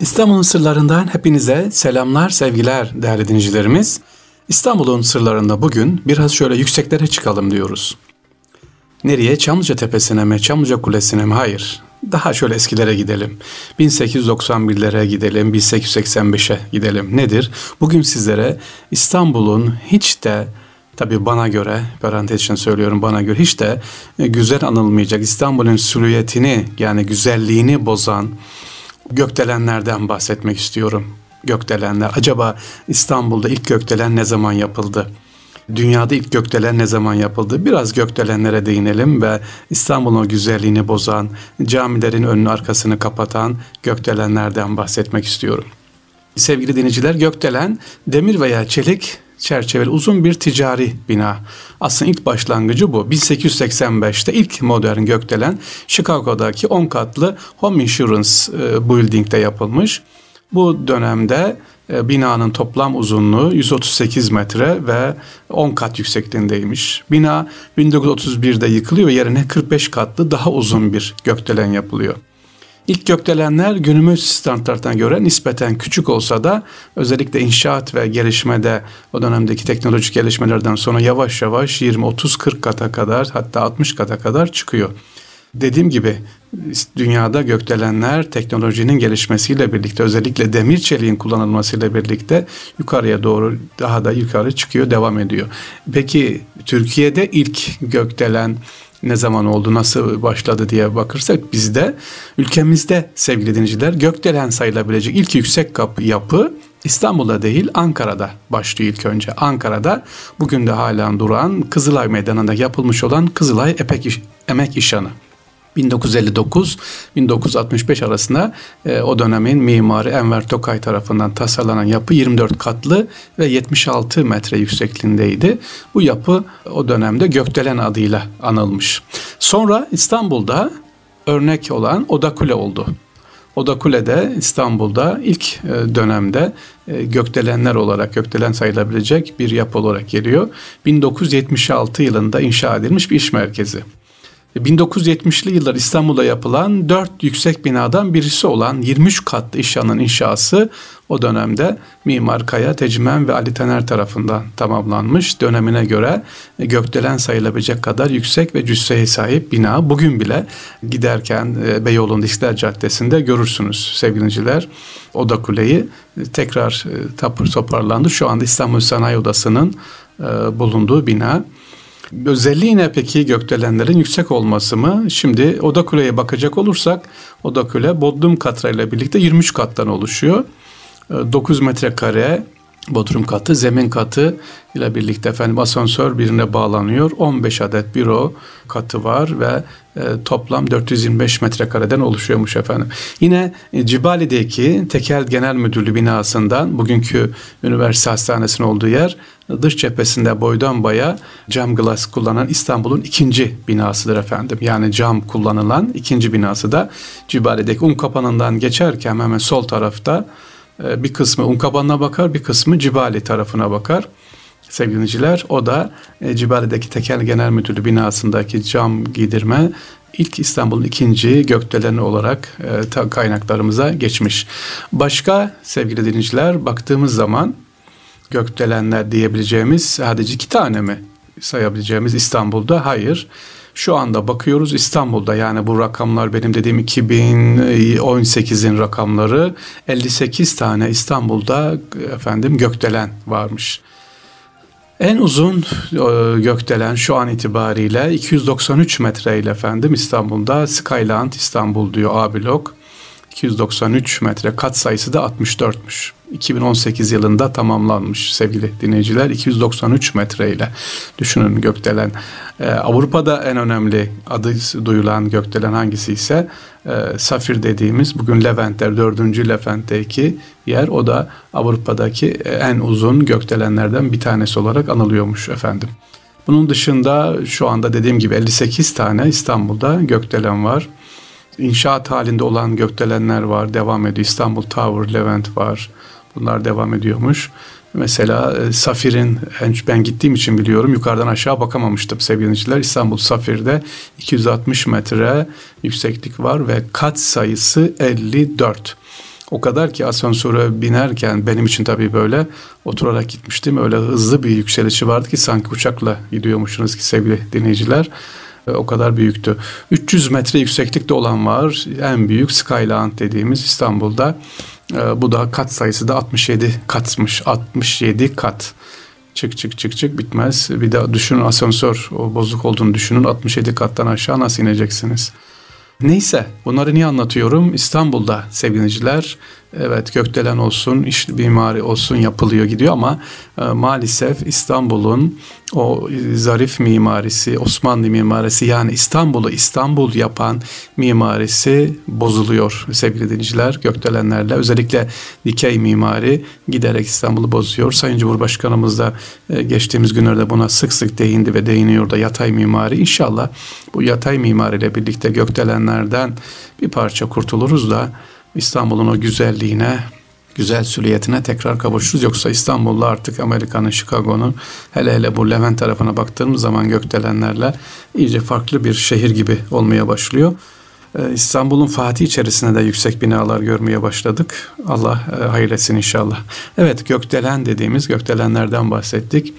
İstanbul'un sırlarından hepinize selamlar, sevgiler değerli dinleyicilerimiz. İstanbul'un sırlarında bugün biraz şöyle yükseklere çıkalım diyoruz. Nereye? Çamlıca Tepesi'ne mi? Çamlıca Kulesi'ne mi? Hayır. Daha şöyle eskilere gidelim. 1891'lere gidelim, 1885'e gidelim. Nedir? Bugün sizlere İstanbul'un hiç de tabi bana göre, parantez için söylüyorum bana göre hiç de güzel anılmayacak İstanbul'un silüetini yani güzelliğini bozan, gökdelenlerden bahsetmek istiyorum. Gökdelenler. Acaba İstanbul'da ilk gökdelen ne zaman yapıldı? Dünyada ilk gökdelen ne zaman yapıldı? Biraz gökdelenlere değinelim ve İstanbul'un güzelliğini bozan, camilerin önünü arkasını kapatan gökdelenlerden bahsetmek istiyorum. Sevgili dinleyiciler gökdelen demir veya çelik çerçeveli uzun bir ticari bina. Aslında ilk başlangıcı bu. 1885'te ilk modern gökdelen Chicago'daki 10 katlı Home Insurance e, Building'de yapılmış. Bu dönemde e, binanın toplam uzunluğu 138 metre ve 10 kat yüksekliğindeymiş. Bina 1931'de yıkılıyor ve yerine 45 katlı daha uzun bir gökdelen yapılıyor. İlk gökdelenler günümüz standartlarına göre nispeten küçük olsa da özellikle inşaat ve gelişmede o dönemdeki teknolojik gelişmelerden sonra yavaş yavaş 20, 30, 40 kata kadar hatta 60 kata kadar çıkıyor. Dediğim gibi dünyada gökdelenler teknolojinin gelişmesiyle birlikte özellikle demir çeliğin kullanılmasıyla birlikte yukarıya doğru daha da yukarı çıkıyor devam ediyor. Peki Türkiye'de ilk gökdelen ne zaman oldu, nasıl başladı diye bakırsak bizde, ülkemizde sevgili dinleyiciler gökdelen sayılabilecek ilk yüksek kapı yapı İstanbul'da değil Ankara'da başlıyor ilk önce. Ankara'da bugün de hala duran Kızılay Meydanı'nda yapılmış olan Kızılay Epek İş, Emek İşanı. 1959-1965 arasında e, o dönemin mimarı Enver Tokay tarafından tasarlanan yapı 24 katlı ve 76 metre yüksekliğindeydi. Bu yapı o dönemde Gökdelen adıyla anılmış. Sonra İstanbul'da örnek olan Oda Kule oldu. Oda Kule de İstanbul'da ilk e, dönemde e, gökdelenler olarak gökdelen sayılabilecek bir yapı olarak geliyor. 1976 yılında inşa edilmiş bir iş merkezi. 1970'li yıllar İstanbul'da yapılan dört yüksek binadan birisi olan 23 katlı işyanın inşası o dönemde Mimar Kaya, Tecmen ve Ali Tener tarafından tamamlanmış. Dönemine göre gökdelen sayılabilecek kadar yüksek ve cüsseye sahip bina. Bugün bile giderken e, Beyoğlu'nun İstiklal Caddesi'nde görürsünüz sevgiliciler. Oda Kule'yi tekrar e, tapır toparlandı. Şu anda İstanbul Sanayi Odası'nın e, bulunduğu bina. Özelliği ne peki gökdelenlerin yüksek olması mı? Şimdi Oda Kule'ye bakacak olursak Oda Kule Bodrum Katra ile birlikte 23 kattan oluşuyor. 9 ee, metrekare bodrum katı, zemin katı ile birlikte efendim asansör birine bağlanıyor. 15 adet büro katı var ve e, toplam 425 metrekareden oluşuyormuş efendim. Yine e, Cibali'deki Tekel Genel Müdürlüğü binasından bugünkü üniversite hastanesinin olduğu yer dış cephesinde boydan baya cam glass kullanan İstanbul'un ikinci binasıdır efendim. Yani cam kullanılan ikinci binası da Cibali'deki un kapanından geçerken hemen sol tarafta bir kısmı Unkaban'ına bakar, bir kısmı Cibali tarafına bakar. Sevgiliciler o da e, Cibali'deki Tekel Genel Müdürlüğü binasındaki cam giydirme ilk İstanbul'un ikinci gökdeleni olarak e, kaynaklarımıza geçmiş. Başka sevgili dinleyiciler baktığımız zaman gökdelenler diyebileceğimiz sadece iki tane mi sayabileceğimiz İstanbul'da? Hayır. Şu anda bakıyoruz İstanbul'da yani bu rakamlar benim dediğim 2018'in rakamları 58 tane İstanbul'da efendim gökdelen varmış. En uzun e, gökdelen şu an itibariyle 293 metre ile efendim İstanbul'da Skyland İstanbul diyor A blok. 293 metre kat sayısı da 64'müş. 2018 yılında tamamlanmış sevgili dinleyiciler 293 metreyle düşünün gökdelen. Ee, Avrupa'da en önemli adı duyulan gökdelen hangisi ise e, Safir dediğimiz bugün Leventler 4. Levent'teki yer o da Avrupa'daki en uzun gökdelenlerden bir tanesi olarak anılıyormuş efendim. Bunun dışında şu anda dediğim gibi 58 tane İstanbul'da gökdelen var inşaat halinde olan gökdelenler var. Devam ediyor. İstanbul Tower, Levent var. Bunlar devam ediyormuş. Mesela e, Safir'in ben gittiğim için biliyorum yukarıdan aşağı bakamamıştım sevgili İstanbul Safir'de 260 metre yükseklik var ve kat sayısı 54. O kadar ki asansöre binerken benim için tabii böyle oturarak gitmiştim. Öyle hızlı bir yükselişi vardı ki sanki uçakla gidiyormuşsunuz ki sevgili dinleyiciler. O kadar büyüktü. 300 metre yükseklikte olan var. En büyük Skyline dediğimiz İstanbul'da. E, bu da kat sayısı da 67 katmış. 67 kat. Çık çık çık çık bitmez. Bir de düşünün asansör o bozuk olduğunu düşünün. 67 kattan aşağı nasıl ineceksiniz? Neyse bunları niye anlatıyorum? İstanbul'da sevgiliciler evet gökdelen olsun, iş mimari olsun yapılıyor gidiyor ama e, maalesef İstanbul'un o zarif mimarisi, Osmanlı mimarisi yani İstanbul'u İstanbul yapan mimarisi bozuluyor sevgili dinleyiciler gökdelenlerle. Özellikle dikey mimari giderek İstanbul'u bozuyor. Sayın Cumhurbaşkanımız da e, geçtiğimiz günlerde buna sık sık değindi ve değiniyor da yatay mimari. İnşallah bu yatay mimariyle birlikte gökdelenlerden bir parça kurtuluruz da İstanbul'un o güzelliğine, güzel süliyetine tekrar kavuşuruz. Yoksa İstanbul'da artık Amerika'nın, Chicago'nun hele hele bu Levent tarafına baktığımız zaman gökdelenlerle iyice farklı bir şehir gibi olmaya başlıyor. Ee, İstanbul'un Fatih içerisinde de yüksek binalar görmeye başladık. Allah e, hayretsin inşallah. Evet gökdelen dediğimiz gökdelenlerden bahsettik.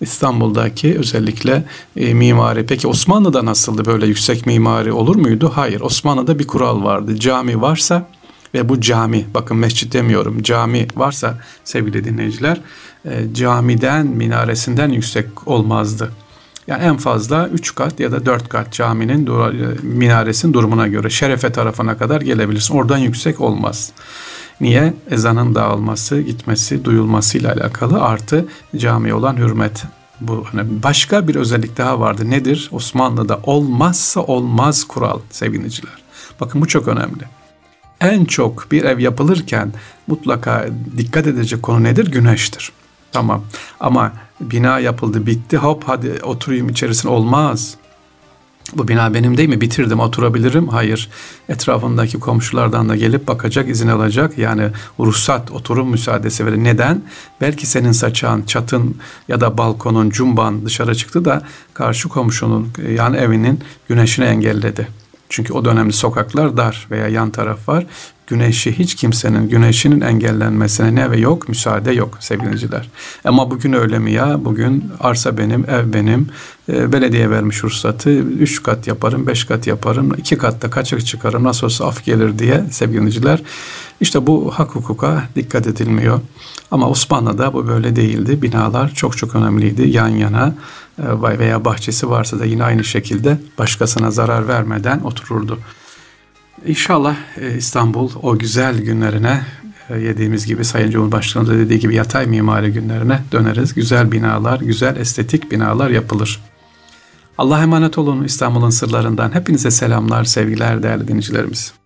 İstanbul'daki özellikle e, mimari. Peki Osmanlı'da nasıldı böyle yüksek mimari olur muydu? Hayır. Osmanlı'da bir kural vardı. Cami varsa ve bu cami bakın mescit demiyorum cami varsa sevgili dinleyiciler e, camiden minaresinden yüksek olmazdı. Yani en fazla 3 kat ya da 4 kat caminin e, minaresinin durumuna göre şerefe tarafına kadar gelebilirsin. Oradan yüksek olmaz. Niye? Ezanın dağılması, gitmesi, duyulmasıyla alakalı artı cami olan hürmet. Bu hani başka bir özellik daha vardı. Nedir? Osmanlı'da olmazsa olmaz kural sevgiliciler. Bakın bu çok önemli en çok bir ev yapılırken mutlaka dikkat edecek konu nedir? Güneştir. Tamam ama bina yapıldı bitti hop hadi oturayım içerisine olmaz. Bu bina benim değil mi? Bitirdim oturabilirim. Hayır. Etrafındaki komşulardan da gelip bakacak, izin alacak. Yani ruhsat, oturum müsaadesi verir. Neden? Belki senin saçağın, çatın ya da balkonun, cumban dışarı çıktı da karşı komşunun yani evinin güneşini engelledi. Çünkü o dönemde sokaklar dar veya yan taraf var. Güneşi hiç kimsenin güneşinin engellenmesine ne ve yok müsaade yok sevgiliciler. Ama bugün öyle mi ya? Bugün arsa benim, ev benim. E, belediye vermiş ruhsatı. Üç kat yaparım, beş kat yaparım. iki katta kaçak çıkarım. Nasıl olsa af gelir diye sevgiliciler. İşte bu hak hukuka dikkat edilmiyor. Ama Osmanlı'da bu böyle değildi. Binalar çok çok önemliydi. Yan yana veya bahçesi varsa da yine aynı şekilde başkasına zarar vermeden otururdu. İnşallah e, İstanbul o güzel günlerine e, yediğimiz gibi Sayın Cumhurbaşkanı da dediği gibi yatay mimari günlerine döneriz. Güzel binalar, güzel estetik binalar yapılır. Allah'a emanet olun İstanbul'un sırlarından. Hepinize selamlar, sevgiler değerli dinleyicilerimiz.